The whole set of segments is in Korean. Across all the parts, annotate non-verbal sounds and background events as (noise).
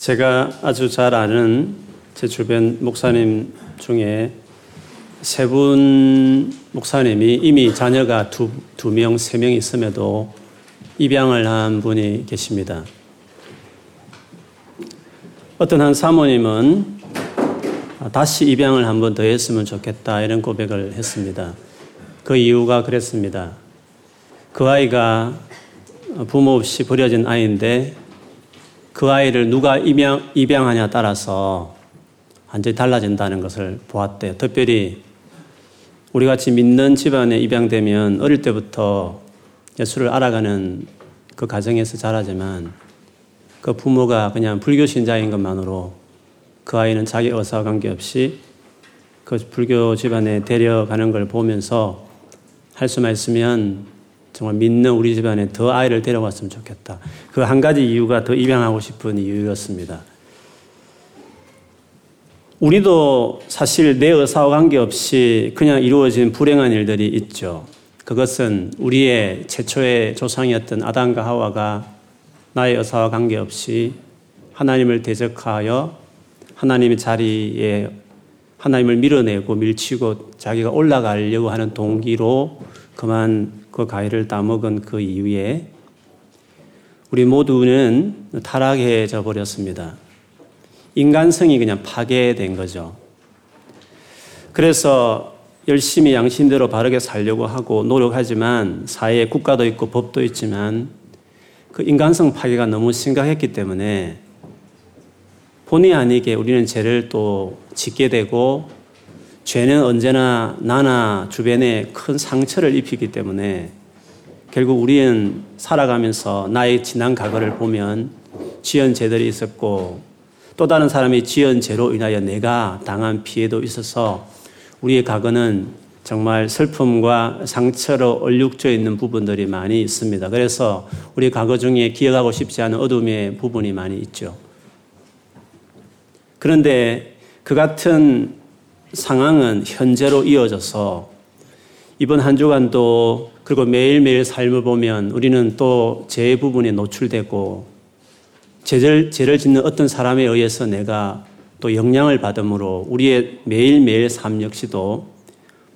제가 아주 잘 아는 제 주변 목사님 중에 세 분 목사님이 이미 자녀가 두, 두 명, 세 명 있음에도 입양을 한 분이 계십니다. 어떤 한 사모님은 다시 입양을 한 번 더 했으면 좋겠다 이런 고백을 했습니다. 그 이유가 그랬습니다. 그 아이가 부모 없이 버려진 아이인데 그 아이를 누가 입양, 입양하냐 따라서 완전히 달라진다는 것을 보았대요. 특별히 우리 같이 믿는 집안에 입양되면 어릴 때부터 예수를 알아가는 그 가정에서 자라지만 그 부모가 그냥 불교 신자인 것만으로 그 아이는 자기 의사와 관계없이 그 불교 집안에 데려가는 걸 보면서 할 수만 있으면 정말 믿는 우리 집안에 더 아이를 데려갔으면 좋겠다. 그 한 가지 이유가 더 입양하고 싶은 이유였습니다. 우리도 사실 내 의사와 관계없이 그냥 이루어진 불행한 일들이 있죠. 그것은 우리의 최초의 조상이었던 아담과 하와가 나의 의사와 관계없이 하나님을 대적하여 하나님의 자리에 하나님을 밀어내고 밀치고 자기가 올라가려고 하는 동기로 그만 그 가위를 따먹은 그 이후에 우리 모두는 타락해져 버렸습니다. 인간성이 그냥 파괴된 거죠. 그래서 열심히 양심대로 바르게 살려고 하고 노력하지만 사회에 국가도 있고 법도 있지만 그 인간성 파괴가 너무 심각했기 때문에 본의 아니게 우리는 죄를 또 짓게 되고 죄는 언제나 나나 주변에 큰 상처를 입히기 때문에 결국 우리는 살아가면서 나의 지난 과거를 보면 지은 죄들이 있었고 또 다른 사람이 지은 죄로 인하여 내가 당한 피해도 있어서 우리의 과거는 정말 슬픔과 상처로 얼룩져 있는 부분들이 많이 있습니다. 그래서 우리 과거 중에 기억하고 싶지 않은 어둠의 부분이 많이 있죠. 그런데 그 같은 상황은 현재로 이어져서 이번 한 주간도 그리고 매일매일 삶을 보면 우리는 또제 부분에 노출되고 죄를, 죄를 짓는 어떤 사람에 의해서 내가 또 영향을 받음으로 우리의 매일매일 삶 역시도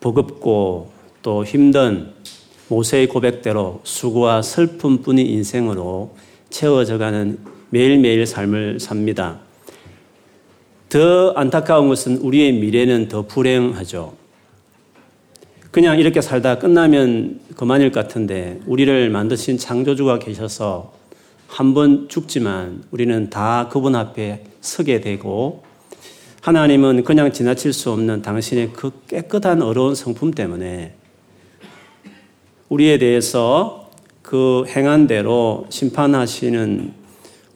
버겁고 또 힘든 모세의 고백대로 수고와 슬픔뿐인 인생으로 채워져 가는 매일매일 삶을 삽니다. 더 안타까운 것은 우리의 미래는 더 불행하죠. 그냥 이렇게 살다 끝나면 그만일 것 같은데 우리를 만드신 창조주가 계셔서 한 번 죽지만 우리는 다 그분 앞에 서게 되고 하나님은 그냥 지나칠 수 없는 당신의 그 깨끗한 어려운 성품 때문에 우리에 대해서 그 행한 대로 심판하시는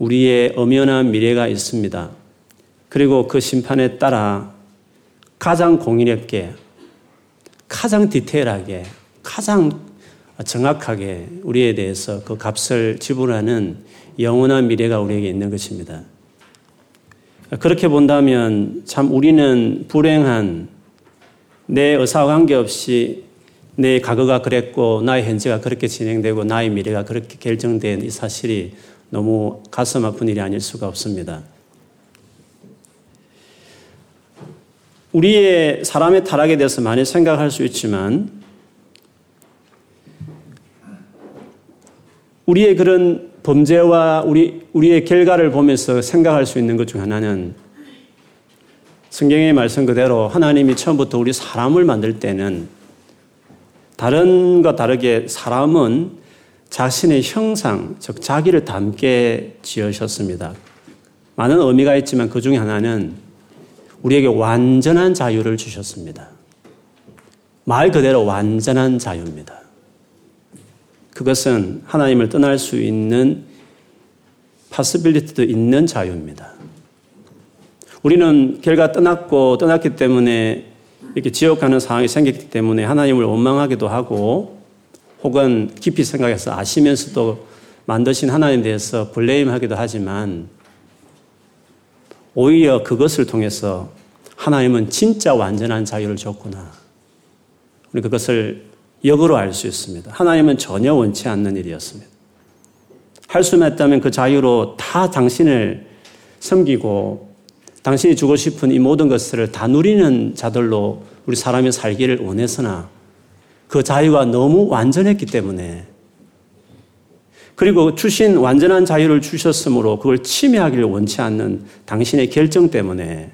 우리의 엄연한 미래가 있습니다. 그리고 그 심판에 따라 가장 공인했게, 가장 디테일하게, 가장 정확하게 우리에 대해서 그 값을 지불하는 영원한 미래가 우리에게 있는 것입니다. 그렇게 본다면 참 우리는 불행한 내 의사와 관계없이 내 과거가 그랬고 나의 현재가 그렇게 진행되고 나의 미래가 그렇게 결정된 이 사실이 너무 가슴 아픈 일이 아닐 수가 없습니다. 우리의 사람의 타락에 대해서 많이 생각할 수 있지만 우리의 그런 범죄와 우리, 우리의 결과를 보면서 생각할 수 있는 것 중 하나는 성경의 말씀 그대로 하나님이 처음부터 우리 사람을 만들 때는 다른 것 다르게 사람은 자신의 형상, 즉 자기를 닮게 지으셨습니다. 많은 의미가 있지만 그 중에 하나는 우리에게 완전한 자유를 주셨습니다. 말 그대로 완전한 자유입니다. 그것은 하나님을 떠날 수 있는 파스빌리티도 있는 자유입니다. 우리는 결과 떠났고 떠났기 때문에 이렇게 지옥 가는 상황이 생겼기 때문에 하나님을 원망하기도 하고 혹은 깊이 생각해서 아시면서도 만드신 하나님에 대해서 블레임하기도 하지만 오히려 그것을 통해서 하나님은 진짜 완전한 자유를 줬구나. 우리 그것을 역으로 알 수 있습니다. 하나님은 전혀 원치 않는 일이었습니다. 할 수만 있다면 그 자유로 다 당신을 섬기고 당신이 주고 싶은 이 모든 것을 다 누리는 자들로 우리 사람이 살기를 원해서나 그 자유가 너무 완전했기 때문에 그리고 주신 완전한 자유를 주셨으므로 그걸 침해하기를 원치 않는 당신의 결정 때문에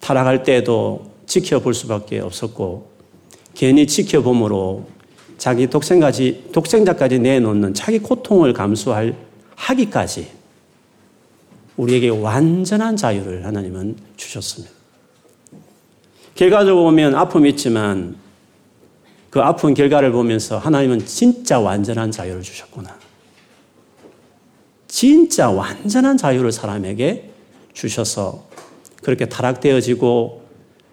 타락할 때도 지켜볼 수밖에 없었고 괜히 지켜봄으로 자기 독생까지, 독생자까지 내놓는 자기 고통을 감수할 하기까지 우리에게 완전한 자유를 하나님은 주셨습니다. 결과적으로 보면 아픔이 있지만 그 아픈 결과를 보면서 하나님은 진짜 완전한 자유를 주셨구나. 진짜 완전한 자유를 사람에게 주셔서 그렇게 타락되어지고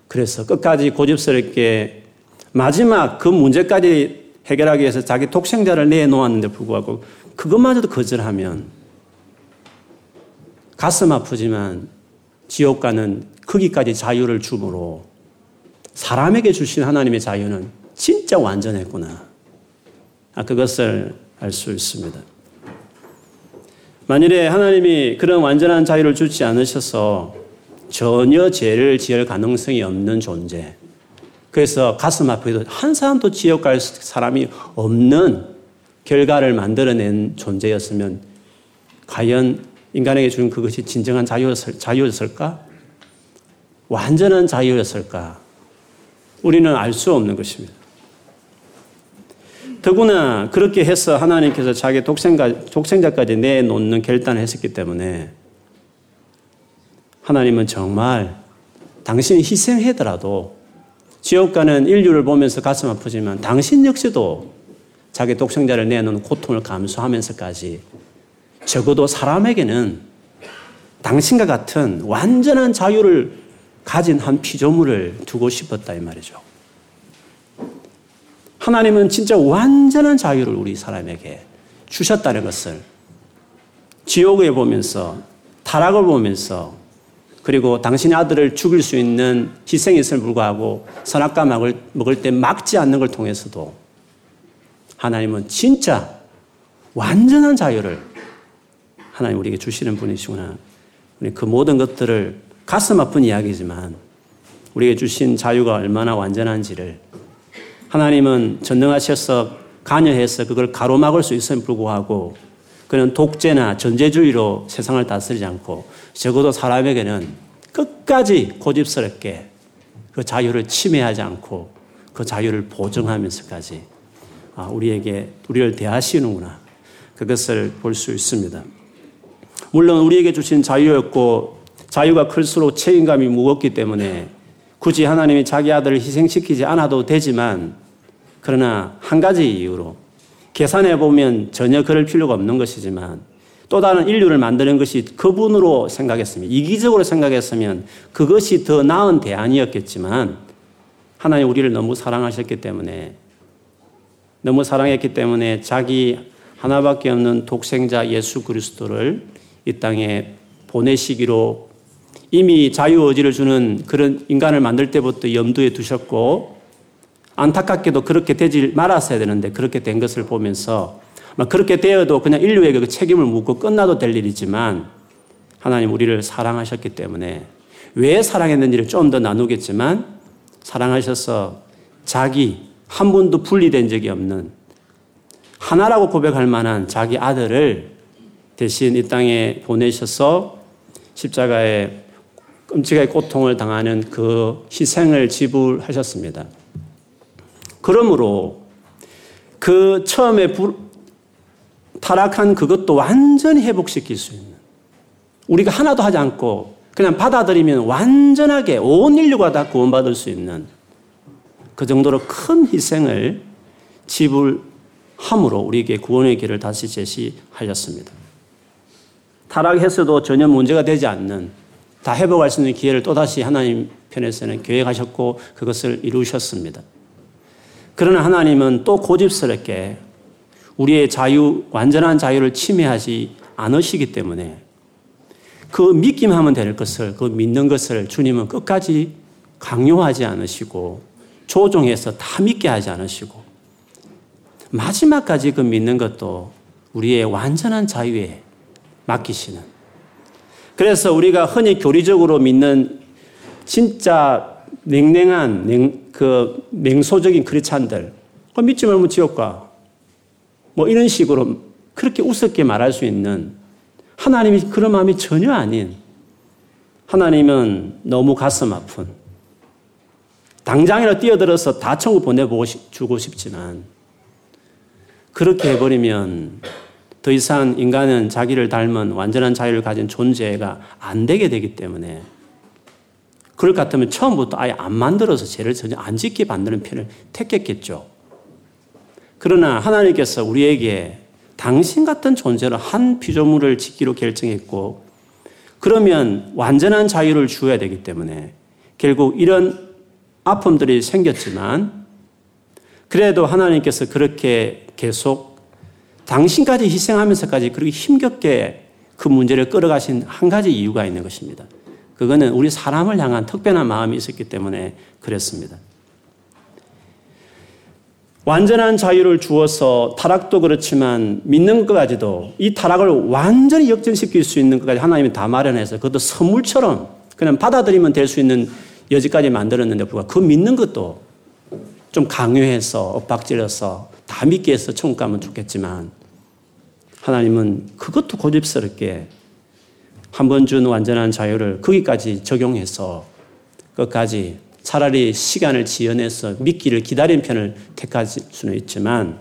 그래서 끝까지 고집스럽게 마지막 그 문제까지 해결하기 위해서 자기 독생자를 내놓았는데 불구하고 그것마저도 거절하면 가슴 아프지만 지옥 가는 거기까지 자유를 주므로 사람에게 주신 하나님의 자유는 진짜 완전했구나. 아, 그것을 알 수 있습니다. 만일에 하나님이 그런 완전한 자유를 주지 않으셔서 전혀 죄를 지을 가능성이 없는 존재. 그래서 가슴 아프게도 한 사람도 지옥 갈 사람이 없는 결과를 만들어낸 존재였으면 과연 인간에게 준 그것이 진정한 자유였을까? 완전한 자유였을까? 우리는 알 수 없는 것입니다. 더구나 그렇게 해서 하나님께서 자기 독생자, 독생자까지 내놓는 결단을 했었기 때문에 하나님은 정말 당신이 희생하더라도 지옥 가는 인류를 보면서 가슴 아프지만 당신 역시도 자기 독생자를 내놓는 고통을 감수하면서까지 적어도 사람에게는 당신과 같은 완전한 자유를 가진 한 피조물을 두고 싶었다 이 말이죠. 하나님은 진짜 완전한 자유를 우리 사람에게 주셨다는 것을 지옥에 보면서 타락을 보면서 그리고 당신의 아들을 죽일 수 있는 희생이 있을 불구하고 선악과 막을 먹을 때 막지 않는 걸 통해서도 하나님은 진짜 완전한 자유를 하나님 우리에게 주시는 분이시구나. 그 모든 것들을 가슴 아픈 이야기지만 우리에게 주신 자유가 얼마나 완전한지를 하나님은 전능하셔서 관여해서 그걸 가로막을 수 있음을 불구하고 그는 독재나 전제주의로 세상을 다스리지 않고 적어도 사람에게는 끝까지 고집스럽게 그 자유를 침해하지 않고 그 자유를 보증하면서까지 아, 우리에게 우리를 대하시는구나 그것을 볼 수 있습니다. 물론 우리에게 주신 자유였고 자유가 클수록 책임감이 무겁기 때문에 굳이 하나님이 자기 아들을 희생시키지 않아도 되지만 그러나 한 가지 이유로 계산해 보면 전혀 그럴 필요가 없는 것이지만 또 다른 인류를 만드는 것이 그분으로 생각했으면 이기적으로 생각했으면 그것이 더 나은 대안이었겠지만 하나님 우리를 너무 사랑하셨기 때문에 너무 사랑했기 때문에 자기 하나밖에 없는 독생자 예수 그리스도를 이 땅에 보내시기로 이미 자유 의지를 주는 그런 인간을 만들 때부터 염두에 두셨고 안타깝게도 그렇게 되지 말았어야 되는데 그렇게 된 것을 보면서 그렇게 되어도 그냥 인류에게 그 책임을 묻고 끝나도 될 일이지만 하나님 우리를 사랑하셨기 때문에 왜 사랑했는지를 좀 더 나누겠지만 사랑하셔서 자기 한 번도 분리된 적이 없는 하나라고 고백할 만한 자기 아들을 대신 이 땅에 보내셔서 십자가에 끔찍하게 고통을 당하는 그 희생을 지불하셨습니다. 그러므로 그 처음에 부, 타락한 그것도 완전히 회복시킬 수 있는 우리가 하나도 하지 않고 그냥 받아들이면 완전하게 온 인류가 다 구원받을 수 있는 그 정도로 큰 희생을 지불함으로 우리에게 구원의 길을 다시 제시하셨습니다. 타락했어도 전혀 문제가 되지 않는 다 회복할 수 있는 기회를 또다시 하나님 편에서는 계획하셨고 그것을 이루셨습니다. 그러나 하나님은 또 고집스럽게 우리의 자유, 완전한 자유를 침해하지 않으시기 때문에 그 믿기만 하면 될 것을, 그 믿는 것을 주님은 끝까지 강요하지 않으시고 조종해서 다 믿게 하지 않으시고 마지막까지 그 믿는 것도 우리의 완전한 자유에 맡기시는. 그래서 우리가 흔히 교리적으로 믿는 진짜 냉랭한 냉, 그 맹소적인 크리찬들, 그 믿지 말면 지옥 가. 뭐 이런 식으로 그렇게 우습게 말할 수 있는 하나님이 그런 마음이 전혀 아닌 하나님은 너무 가슴 아픈 당장이라 뛰어들어서 다 천국 보내보고 주고 싶지만 그렇게 해버리면 더 이상 인간은 자기를 닮은 완전한 자유를 가진 존재가 안 되게 되기 때문에 그럴 것 같으면 처음부터 아예 안 만들어서 죄를 전혀 안 짓게 만드는 편을 택했겠죠. 그러나 하나님께서 우리에게 당신 같은 존재로 한 피조물을 짓기로 결정했고 그러면 완전한 자유를 주어야 되기 때문에 결국 이런 아픔들이 생겼지만 그래도 하나님께서 그렇게 계속 당신까지 희생하면서까지 그렇게 힘겹게 그 문제를 끌어가신 한 가지 이유가 있는 것입니다. 그거는 우리 사람을 향한 특별한 마음이 있었기 때문에 그랬습니다. 완전한 자유를 주어서 타락도 그렇지만 믿는 것까지도 이 타락을 완전히 역전시킬 수 있는 것까지 하나님이 다 마련해서 그것도 선물처럼 그냥 받아들이면 될 수 있는 여지까지 만들었는데 불구하고 그 믿는 것도 좀 강요해서 엇박질러서 다 믿게 해서 천국 가면 좋겠지만 하나님은 그것도 고집스럽게 한 번 준 완전한 자유를 거기까지 적용해서 끝까지 차라리 시간을 지연해서 믿기를 기다린 편을 택할 수는 있지만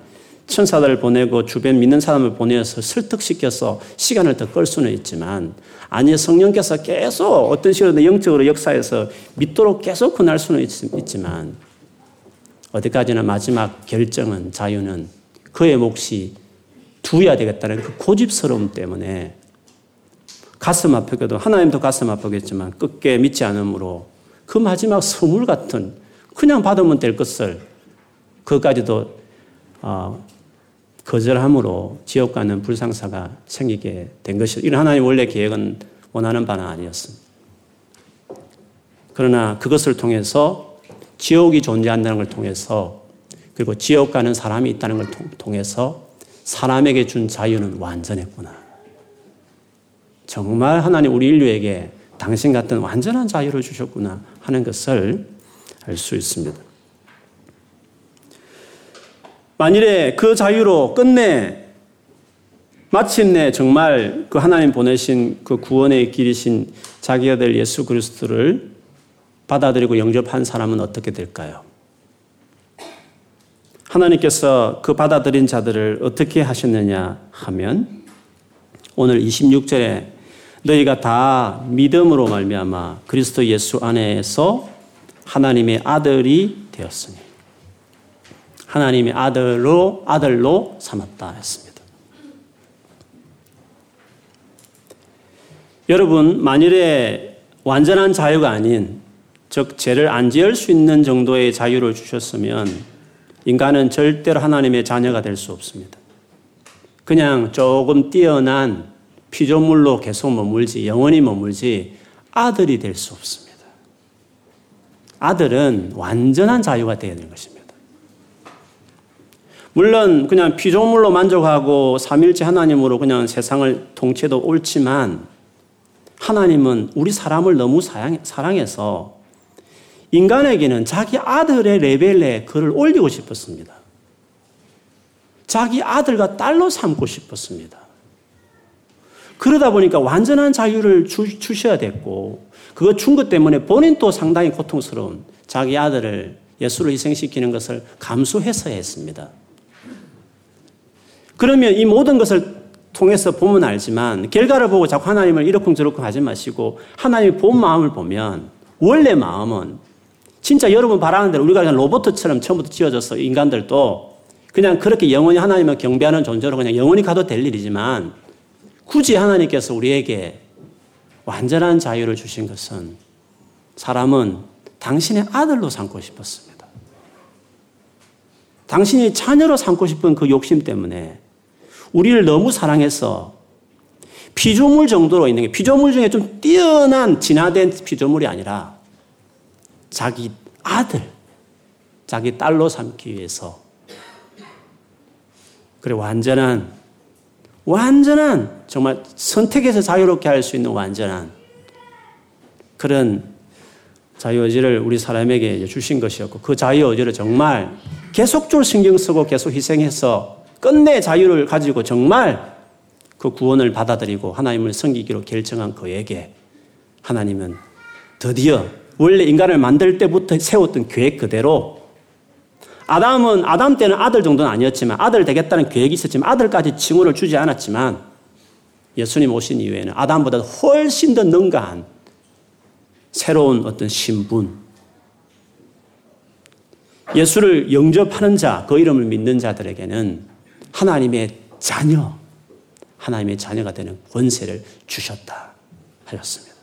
천사들을 보내고 주변 믿는 사람을 보내서 설득시켜서 시간을 더 끌 수는 있지만 아니 성령께서 계속 어떤 식으로 영적으로 역사해서 믿도록 계속 권할 수는 있지만 어디까지나 마지막 결정은 자유는 그의 몫이 두어야 되겠다는 그 고집스러움 때문에 가슴 아프게도 하나님도 가슴 아프겠지만 끝게 믿지 않으므로 그 마지막 선물 같은 그냥 받으면 될 것을 그까지도 어, 거절함으로 지옥 가는 불상사가 생기게 된 것이죠. 이런 하나님 원래 계획은 원하는 바는 아니었습니다. 그러나 그것을 통해서 지옥이 존재한다는 걸 통해서 그리고 지옥 가는 사람이 있다는 걸 통해서 사람에게 준 자유는 완전했구나. 정말 하나님 우리 인류에게 당신 같은 완전한 자유를 주셨구나 하는 것을 알 수 있습니다. 만일에 그 자유로 끝내 마침내 정말 그 하나님 보내신 그 구원의 길이신 자기 아들 예수 그리스도를 받아들이고 영접한 사람은 어떻게 될까요? 하나님께서 그 받아들인 자들을 어떻게 하셨느냐 하면 오늘 26절에 너희가 다 믿음으로 말미암아 그리스도 예수 안에서 하나님의 아들이 되었으니 하나님의 아들로 아들로 삼았다 했습니다. 여러분 만일에 완전한 자유가 아닌 즉 죄를 안 지을 수 있는 정도의 자유를 주셨으면 인간은 절대로 하나님의 자녀가 될 수 없습니다. 그냥 조금 뛰어난 피조물로 계속 머물지 영원히 머물지 아들이 될 수 없습니다. 아들은 완전한 자유가 되어야 되는 것입니다. 물론 그냥 피조물로 만족하고 삼일째 하나님으로 그냥 세상을 통째도 옳지만 하나님은 우리 사람을 너무 사랑 해서 인간에게는 자기 아들의 레벨에 그를 올리고 싶었습니다. 자기 아들과 딸로 삼고 싶었습니다. 그러다 보니까 완전한 자유를 주, 주셔야 됐고, 그거 준 것 때문에 본인도 상당히 고통스러운 자기 아들을 예수를 희생시키는 것을 감수해서 했습니다. 그러면 이 모든 것을 통해서 보면 알지만 결과를 보고 자꾸 하나님을 이러쿵저러쿵 하지 마시고 하나님의 본 마음을 보면 원래 마음은 진짜 여러분 바라는 대로 우리가 그냥 로봇처럼 처음부터 지어져서 인간들도 그냥 그렇게 영원히 하나님을 경배하는 존재로 그냥 영원히 가도 될 일이지만 굳이 하나님께서 우리에게 완전한 자유를 주신 것은 사람은 당신의 아들로 삼고 싶었습니다. 당신이 자녀로 삼고 싶은 그 욕심 때문에 우리를 너무 사랑해서 피조물 정도로 있는 게 피조물 중에 좀 뛰어난 진화된 피조물이 아니라 자기 아들, 자기 딸로 삼기 위해서 그래 완전한 완전한 정말 선택해서 자유롭게 할 수 있는 완전한 그런 자유의지를 우리 사람에게 주신 것이었고 그 자유의지를 정말 계속적으로 신경 쓰고 계속 희생해서 끝내 자유를 가지고 정말 그 구원을 받아들이고 하나님을 섬기기로 결정한 그에게 하나님은 드디어 원래 인간을 만들 때부터 세웠던 계획 그대로 아담은 아담 때는 아들 정도는 아니었지만 아들 되겠다는 계획이 있었지만 아들까지 칭호를 주지 않았지만 예수님 오신 이후에는 아담보다 훨씬 더 능가한 새로운 어떤 신분 예수를 영접하는 자, 그 이름을 믿는 자들에게는 하나님의 자녀, 하나님의 자녀가 되는 권세를 주셨다 하셨습니다.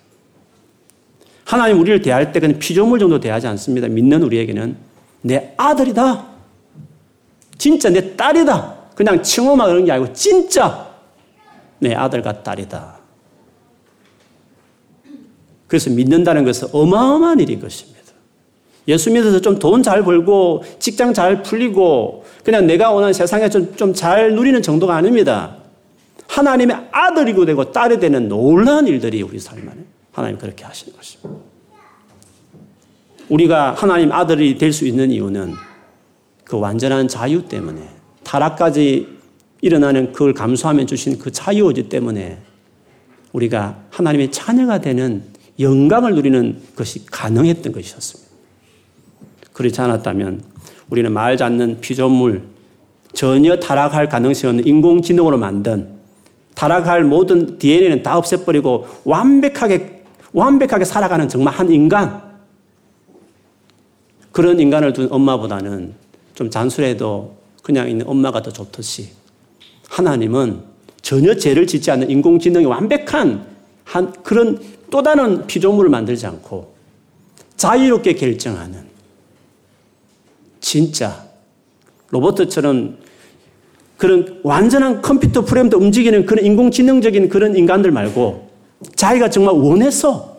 하나님 우리를 대할 때 그냥 피조물 정도 대하지 않습니다. 믿는 우리에게는 내 아들이다. 진짜 내 딸이다. 그냥 칭호만 그런 게 아니고 진짜 내 아들과 딸이다. 그래서 믿는다는 것은 어마어마한 일인 것입니다. 예수 믿어서 좀 돈 잘 벌고 직장 잘 풀리고 그냥 내가 원하는 세상에 좀 잘 누리는 정도가 아닙니다. 하나님의 아들이고 되고 딸이 되는 놀라운 일들이 우리 삶 안에 하나님 그렇게 하시는 것입니다. 우리가 하나님 아들이 될 수 있는 이유는 그 완전한 자유 때문에 타락까지 일어나는 그걸 감수하면 주신 그 자유의지 때문에 우리가 하나님의 자녀가 되는 영광을 누리는 것이 가능했던 것이었습니다. 그렇지 않았다면 우리는 말지 않는 피조물, 전혀 타락할 가능성이 없는 인공지능으로 만든 타락할 모든 DNA는 다 없애버리고 완벽하게, 완벽하게 살아가는 정말 한 인간. 그런 인간을 둔 엄마보다는 좀 잔술해도 그냥 있는 엄마가 더 좋듯이 하나님은 전혀 죄를 짓지 않는 인공지능이 완벽한 한 그런 또 다른 피조물을 만들지 않고 자유롭게 결정하는 진짜 로봇처럼 그런 완전한 컴퓨터 프레임도 움직이는 그런 인공지능적인 그런 인간들 말고 자기가 정말 원해서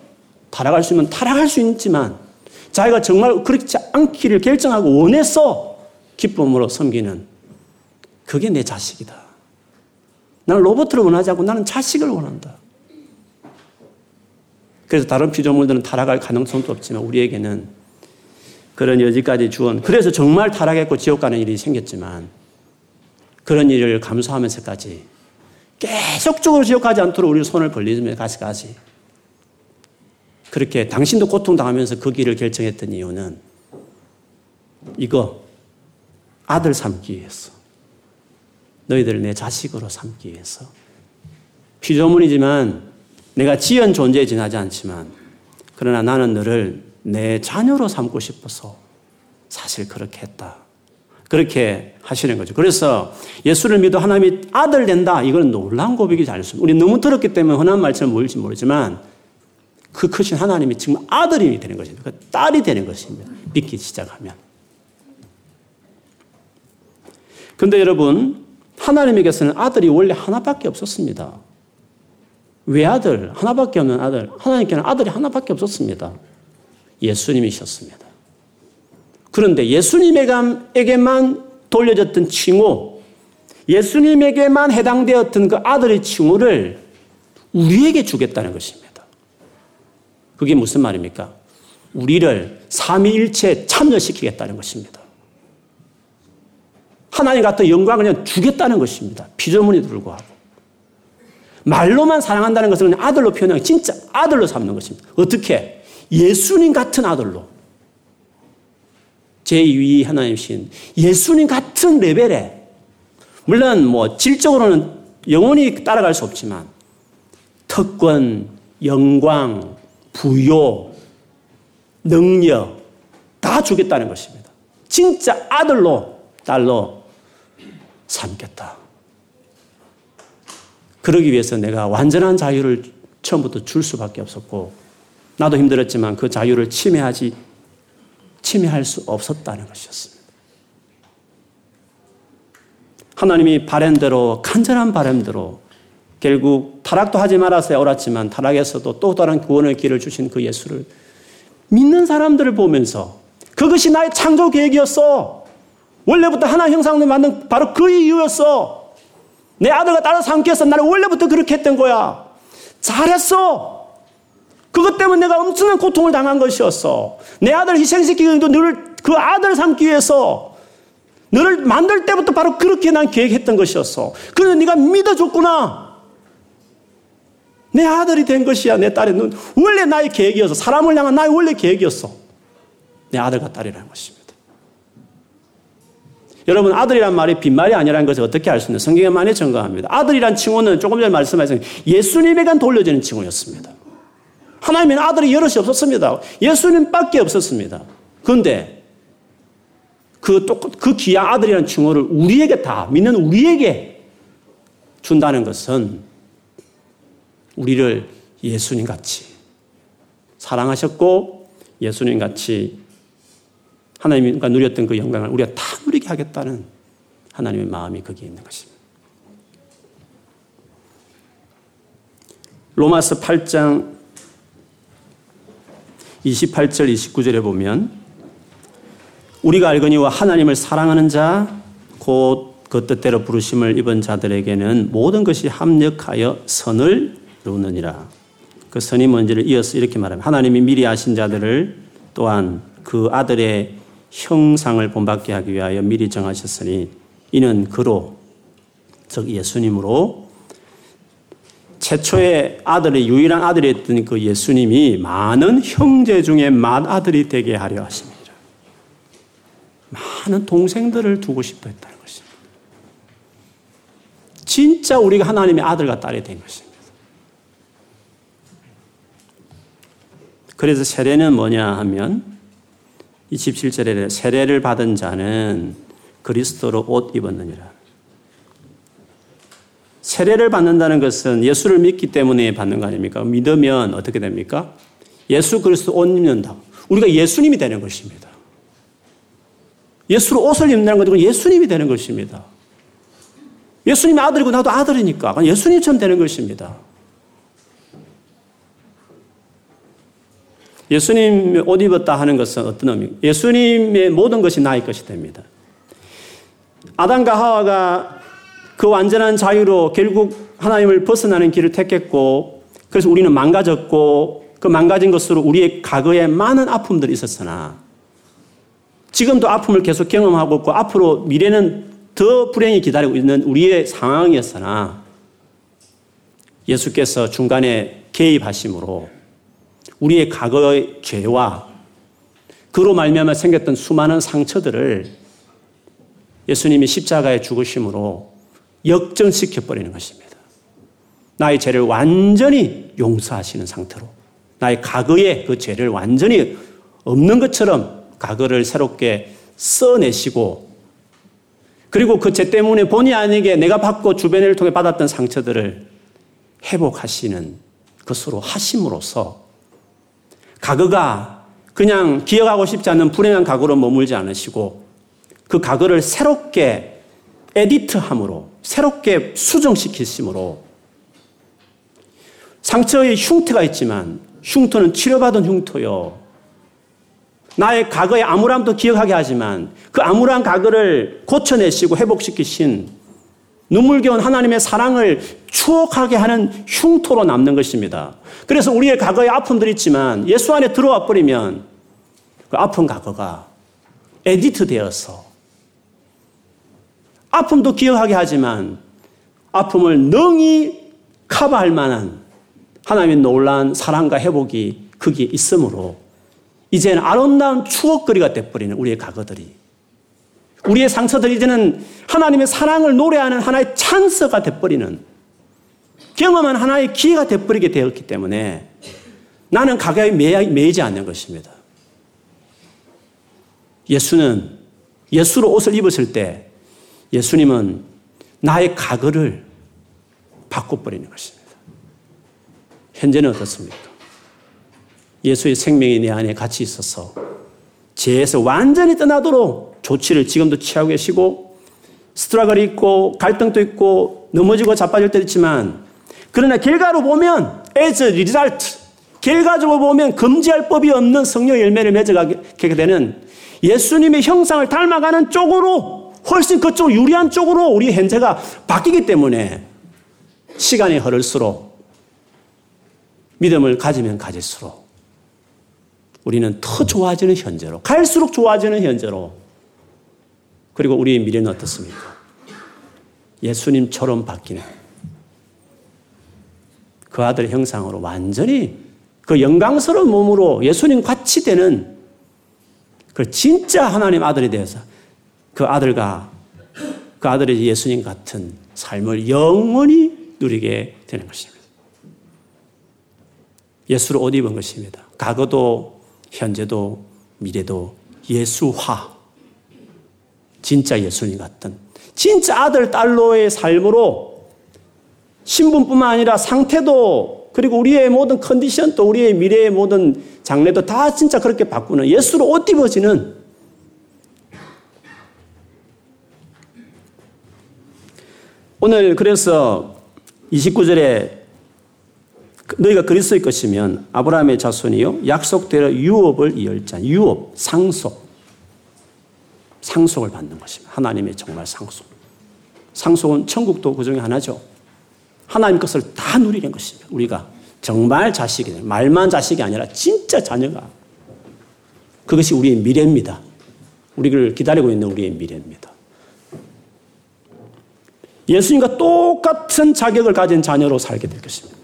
타락할 수 있으면 타락할 수 있지만 자기가 정말 그렇지 않기를 결정하고 원해서 기쁨으로 섬기는 그게 내 자식이다. 나는 로봇을 원하지 않고 나는 자식을 원한다. 그래서 다른 피조물들은 타락할 가능성도 없지만 우리에게는 그런 여지까지 주은 그래서 정말 타락했고 지옥 가는 일이 생겼지만 그런 일을 감수하면서까지 계속적으로 지옥 가지 않도록 우리 손을 벌리며 가시 가시 그렇게 당신도 고통당하면서 그 길을 결정했던 이유는 이거 아들 삼기 위해서 너희들을 내 자식으로 삼기 위해서 피조물이지만 내가 지은 존재에 지나지 않지만 그러나 나는 너를 내 자녀로 삼고 싶어서 사실 그렇게 했다. 그렇게 하시는 거죠. 그래서 예수를 믿어 하나님이 아들 된다. 이건 놀라운 고백이지 않습니다. 우리 너무 들었기 때문에 흔한 말처럼 보일지 모르지만 그 크신 하나님이 정말 아들이 되는 것입니다. 그 딸이 되는 것입니다. 믿기 시작하면. 근데 여러분, 하나님에게서는 아들이 원래 하나밖에 없었습니다. 외아들, 하나밖에 없는 아들, 하나님께는 아들이 하나밖에 없었습니다. 예수님이셨습니다. 그런데 예수님에게만 돌려졌던 칭호, 예수님에게만 해당되었던 그 아들의 칭호를 우리에게 주겠다는 것입니다. 그게 무슨 말입니까? 우리를 삼위일체에 참여시키겠다는 것입니다. 하나님 같은 영광을 그냥 주겠다는 것입니다. 피조물이 불구하고. 말로만 사랑한다는 것은 그냥 아들로 표현하고 진짜 아들로 삼는 것입니다. 어떻게? 예수님 같은 아들로. 제2위 하나님신 예수님 같은 레벨에 물론 뭐 질적으로는 영원히 따라갈 수 없지만 특권, 영광, 부요, 능력 다 주겠다는 것입니다. 진짜 아들로 딸로 삼겠다. 그러기 위해서 내가 완전한 자유를 처음부터 줄 수밖에 없었고 나도 힘들었지만 그 자유를 침해하지 침해할 수 없었다는 것이었습니다. 하나님이 바램대로 간절한 바램대로 결국 타락도 하지 말았어야 옳았지만 타락에서도 또 다른 구원의 길을 주신 그 예수를 믿는 사람들을 보면서 그것이 나의 창조 계획이었어. 원래부터 하나 형상을 만든 바로 그 이유였어. 내 아들과 딸을 삼켜서 나를 원래부터 그렇게 했던 거야. 잘했어. 그것 때문에 내가 엄청난 고통을 당한 것이었어. 내 아들 희생시키기도 너를 그 아들 삼기 위해서 너를 만들 때부터 바로 그렇게 난 계획했던 것이었어. 그런데 네가 믿어줬구나. 내 아들이 된 것이야. 내 딸이 원래 나의 계획이었어. 사람을 향한 나의 원래 계획이었어. 내 아들과 딸이라는 것입니다. 여러분 아들이란 말이 빈말이 아니라는 것을 어떻게 알 수 있는 성경에 많이 증거합니다. 아들이란 칭호는 조금 전에 말씀하신 예수님에게 돌려지는 칭호였습니다. 하나님은 아들이 여럿이 없었습니다. 예수님밖에 없었습니다. 그런데 그, 그 귀한 아들이라는 칭호를 우리에게 다 믿는 우리에게 준다는 것은 우리를 예수님 같이 사랑하셨고 예수님 같이 하나님과 누렸던 그 영광을 우리가 다 누리게 하겠다는 하나님의 마음이 거기에 있는 것입니다. 로마서 8장 28절 29절에 보면 우리가 알거니와 하나님을 사랑하는 자 곧 그 뜻대로 부르심을 입은 자들에게는 모든 것이 합력하여 선을 이루느니라. 그 선이 뭔지를 이어서 이렇게 말합니다. 하나님이 미리 아신 자들을 또한 그 아들의 형상을 본받게 하기 위하여 미리 정하셨으니 이는 그로 즉 예수님으로 최초의 아들의 유일한 아들이었던 그 예수님이 많은 형제 중에 맏아들이 되게 하려 하십니다. 많은 동생들을 두고 싶어 했다는 것입니다. 진짜 우리가 하나님의 아들과 딸이 된 것입니다. 그래서 세례는 뭐냐 하면 27절에 세례를 받은 자는 그리스도로 옷 입었느니라. 세례를 받는다는 것은 예수를 믿기 때문에 받는 거 아닙니까? 믿으면 어떻게 됩니까? 예수 그리스도 옷 입는다. 우리가 예수님이 되는 것입니다. 예수로 옷을 입는다는 것은 예수님이 되는 것입니다. 예수님이 아들이고 나도 아들이니까 예수님처럼 되는 것입니다. 예수님 옷 입었다 하는 것은 어떤 의미? 예수님의 모든 것이 나의 것이 됩니다. 아담과 하와가 그 완전한 자유로 결국 하나님을 벗어나는 길을 택했고 그래서 우리는 망가졌고 그 망가진 것으로 우리의 과거에 많은 아픔들이 있었으나 지금도 아픔을 계속 경험하고 있고 앞으로 미래는 더 불행이 기다리고 있는 우리의 상황이었으나 예수께서 중간에 개입하심으로 우리의 과거의 죄와 그로 말미암아 생겼던 수많은 상처들을 예수님이 십자가에 죽으심으로 역전시켜 버리는 것입니다. 나의 죄를 완전히 용서하시는 상태로 나의 과거의 그 죄를 완전히 없는 것처럼 과거를 새롭게 써내시고 그리고 그 죄 때문에 본의 아니게 내가 받고 주변을 통해 받았던 상처들을 회복하시는 것으로 하심으로써 과거가 그냥 기억하고 싶지 않은 불행한 과거로 머물지 않으시고 그 과거를 새롭게 에디트함으로 새롭게 수정시키심으로 상처의 흉터가 있지만 흉터는 치료받은 흉터요. 나의 과거의 암울함도 기억하게 하지만 그 암울한 과거를 고쳐내시고 회복시키신 눈물겨운 하나님의 사랑을 추억하게 하는 흉터로 남는 것입니다. 그래서 우리의 과거의 아픔들이 있지만 예수 안에 들어와 버리면 그 아픈 과거가 edit 되어서 아픔도 기억하게 하지만 아픔을 능히 커버할 만한 하나님의 놀라운 사랑과 회복이 거기에 있으므로 이제는 아름다운 추억거리가 돼버리는 우리의 과거들이 우리의 상처들이 이제는 하나님의 사랑을 노래하는 하나의 찬스가 돼버리는 경험한 하나의 기회가 돼버리게 되었기 때문에 나는 가까이 매이지 않는 것입니다. 예수는 예수로 옷을 입었을 때 예수님은 나의 과거를 바꿔버리는 것입니다. 현재는 어떻습니까? 예수의 생명이 내 안에 같이 있어서 죄에서 완전히 떠나도록 조치를 지금도 취하고 계시고 스트라글이 있고 갈등도 있고 넘어지고 자빠질 때도 있지만 그러나 결과로 보면 as a result 결과적으로 보면 금지할 법이 없는 성령 열매를 맺어가게 되는 예수님의 형상을 닮아가는 쪽으로 훨씬 그쪽 유리한 쪽으로 우리 현재가 바뀌기 때문에 시간이 흐를수록 믿음을 가지면 가질수록 우리는 더 좋아지는 현재로, 갈수록 좋아지는 현재로, 그리고 우리의 미래는 어떻습니까? 예수님처럼 바뀌는 그 아들 형상으로 완전히 그 영광스러운 몸으로 예수님 같이 되는 그 진짜 하나님 아들이 되어서 그 아들과 그 아들의 예수님 같은 삶을 영원히 누리게 되는 것입니다. 예수를 옷 입은 것입니다. 과거도 현재도 미래도 예수화. 진짜 예수님 같은 진짜 아들 딸로의 삶으로 신분뿐만 아니라 상태도 그리고 우리의 모든 컨디션도 우리의 미래의 모든 장래도 다 진짜 그렇게 바꾸는 예수로 옷 입어지는 오늘 그래서 29절에 너희가 그리스도의 것이면 아브라함의 자손이요 약속대로 유업을 이을 자 유업 상속 상속을 받는 것입니다. 하나님의 정말 상속. 상속은 천국도 그 중에 하나죠. 하나님 것을 다 누리는 것입니다. 우리가 정말 자식이 말만 자식이 아니라 진짜 자녀가 그것이 우리의 미래입니다. 우리를 기다리고 있는 우리의 미래입니다. 예수님과 똑같은 자격을 가진 자녀로 살게 될 것입니다.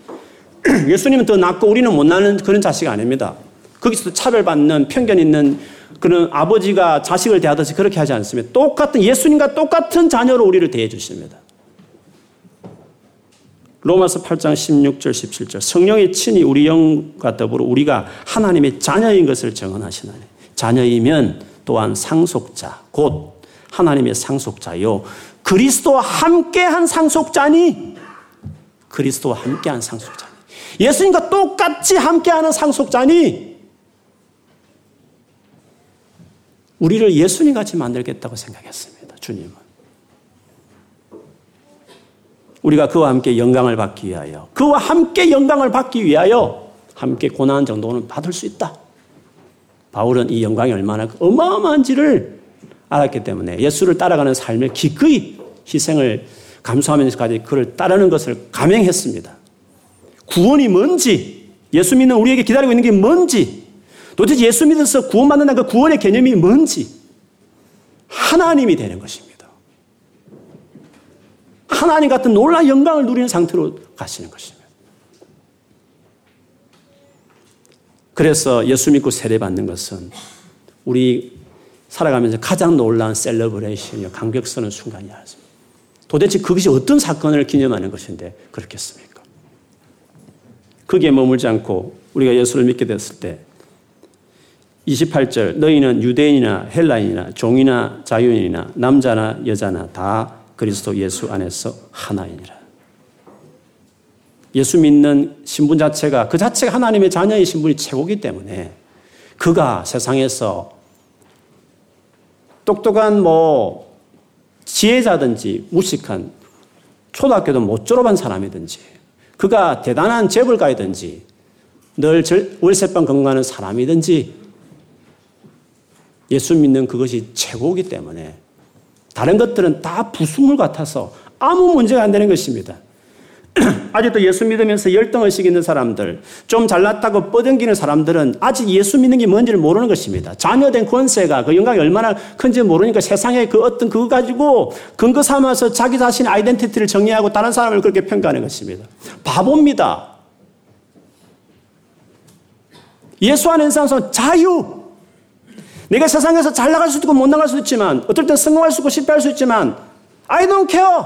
(clears throat) 예수님은 더 낫고 우리는 못 나는 그런 자식 아닙니다. 거기서 차별받는 편견 있는 그런 아버지가 자식을 대하듯이 그렇게 하지 않습니다. 똑같은 예수님과 똑같은 자녀로 우리를 대해 주십니다. 로마서 8장 16절 17절. 성령의 친히 우리 영과 더불어 우리가 하나님의 자녀인 것을 정언하시나니 자녀이면 또한 상속자 곧 하나님의 상속자요. 그리스도와 함께한 상속자니? 그리스도와 함께한 상속자니. 예수님과 똑같이 함께하는 상속자니 우리를 예수님 같이 만들겠다고 생각했습니다. 주님은. 우리가 그와 함께 영광을 받기 위하여, 그와 함께 영광을 받기 위하여 함께 고난 정도는 받을 수 있다. 바울은 이 영광이 얼마나 어마어마한지를 알았기 때문에 예수를 따라가는 삶에 기꺼이 희생을 감수하면서까지 그를 따르는 것을 감행했습니다. 구원이 뭔지, 예수 믿는 우리에게 기다리고 있는 게 뭔지, 도대체 예수 믿어서 구원받는다는 그 구원의 개념이 뭔지, 하나님이 되는 것입니다. 하나님 같은 놀라운 영광을 누리는 상태로 가시는 것입니다. 그래서 예수 믿고 세례받는 것은 우리 살아가면서 가장 놀라운 셀러브레이션이요, 감격스러운 순간이었습니다. 도대체 그것이 어떤 사건을 기념하는 것인데 그렇겠습니까? 거기에 머물지 않고 우리가 예수를 믿게 됐을 때 28절 너희는 유대인이나 헬라인이나 종이나 자유인이나 남자나 여자나 다 그리스도 예수 안에서 하나이니라. 예수 믿는 신분 자체가 그 자체가 하나님의 자녀의 신분이 최고기 때문에 그가 세상에서 똑똑한 뭐 지혜자든지 무식한 초등학교도 못 졸업한 사람이든지 그가 대단한 재벌가이든지 늘 월세방 건강하는 사람이든지 예수 믿는 그것이 최고이기 때문에 다른 것들은 다 부수물 같아서 아무 문제가 안 되는 것입니다. (clears throat) 아직도 예수 믿으면서 열등의식 있는 사람들, 좀 잘났다고 뻗어기는 사람들은 아직 예수 믿는 게 뭔지를 모르는 것입니다. 자녀된 권세가 그 영광이 얼마나 큰지 모르니까 세상에 그 어떤 그거 가지고 근거 삼아서 자기 자신의 아이덴티티를 정의하고 다른 사람을 그렇게 평가하는 것입니다. 바보입니다. 예수 안에 사람은 자유. 내가 세상에서 잘 나갈 수도 있고 못 나갈 수도 있지만, 어떨 땐 성공할 수 있고 실패할 수 있지만, I don't care.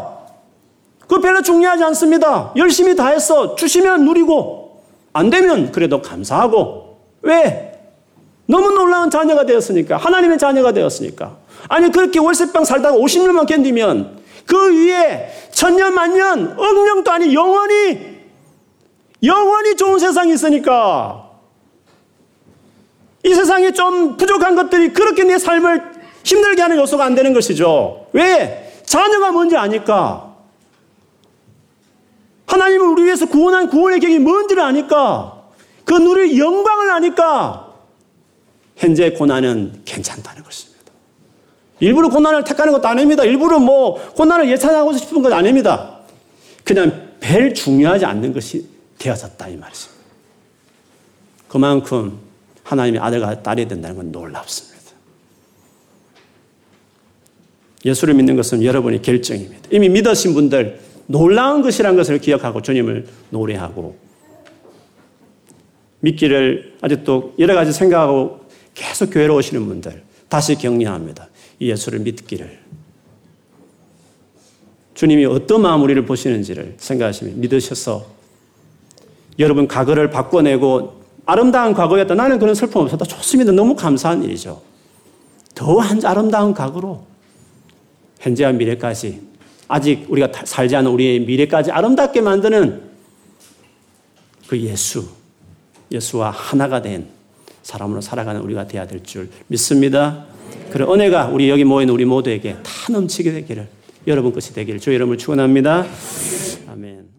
그 별로 중요하지 않습니다. 열심히 다 했어. 주시면 누리고, 안 되면 그래도 감사하고. 왜? 너무 놀라운 자녀가 되었으니까. 하나님의 자녀가 되었으니까. 아니, 그렇게 월세방 살다가 50년만 견디면 그 위에 천년, 만년, 억명도 아니 영원히, 영원히 좋은 세상이 있으니까. 이 세상에 좀 부족한 것들이 그렇게 내 삶을 힘들게 하는 요소가 안 되는 것이죠. 왜? 자녀가 뭔지 아니까. 하나님은 우리 위해서 구원한 구원의 계획이 뭔지를 아니까 그 누릴 영광을 아니까 현재 고난은 괜찮다는 것입니다. 일부러 고난을 택하는 것도 아닙니다. 일부러 뭐 고난을 예찬하고 싶은 것 아닙니다. 그냥 별 중요하지 않는 것이 되어졌다 이 말이죠. 그만큼 하나님의 아들과 딸이 된다는 건 놀랍습니다. 예수를 믿는 것은 여러분의 결정입니다. 이미 믿으신 분들 놀라운 것이란 것을 기억하고 주님을 노래하고 믿기를 아직도 여러 가지 생각하고 계속 교회로 오시는 분들 다시 격려합니다. 이 예수를 믿기를. 주님이 어떤 마음 우리를 보시는지를 생각하시면 믿으셔서 여러분 과거를 바꿔내고 아름다운 과거였다. 나는 그런 슬픔 없었다. 좋습니다. 너무 감사한 일이죠. 더한 아름다운 과거로 현재와 미래까지 아직 우리가 살지 않은 우리의 미래까지 아름답게 만드는 그 예수, 예수와 하나가 된 사람으로 살아가는 우리가 되어야 될 줄 믿습니다. 그런 은혜가 우리 여기 모인 우리 모두에게 다 넘치게 되기를 여러분 것이 되기를 주 여러분을 축원합니다. 아멘.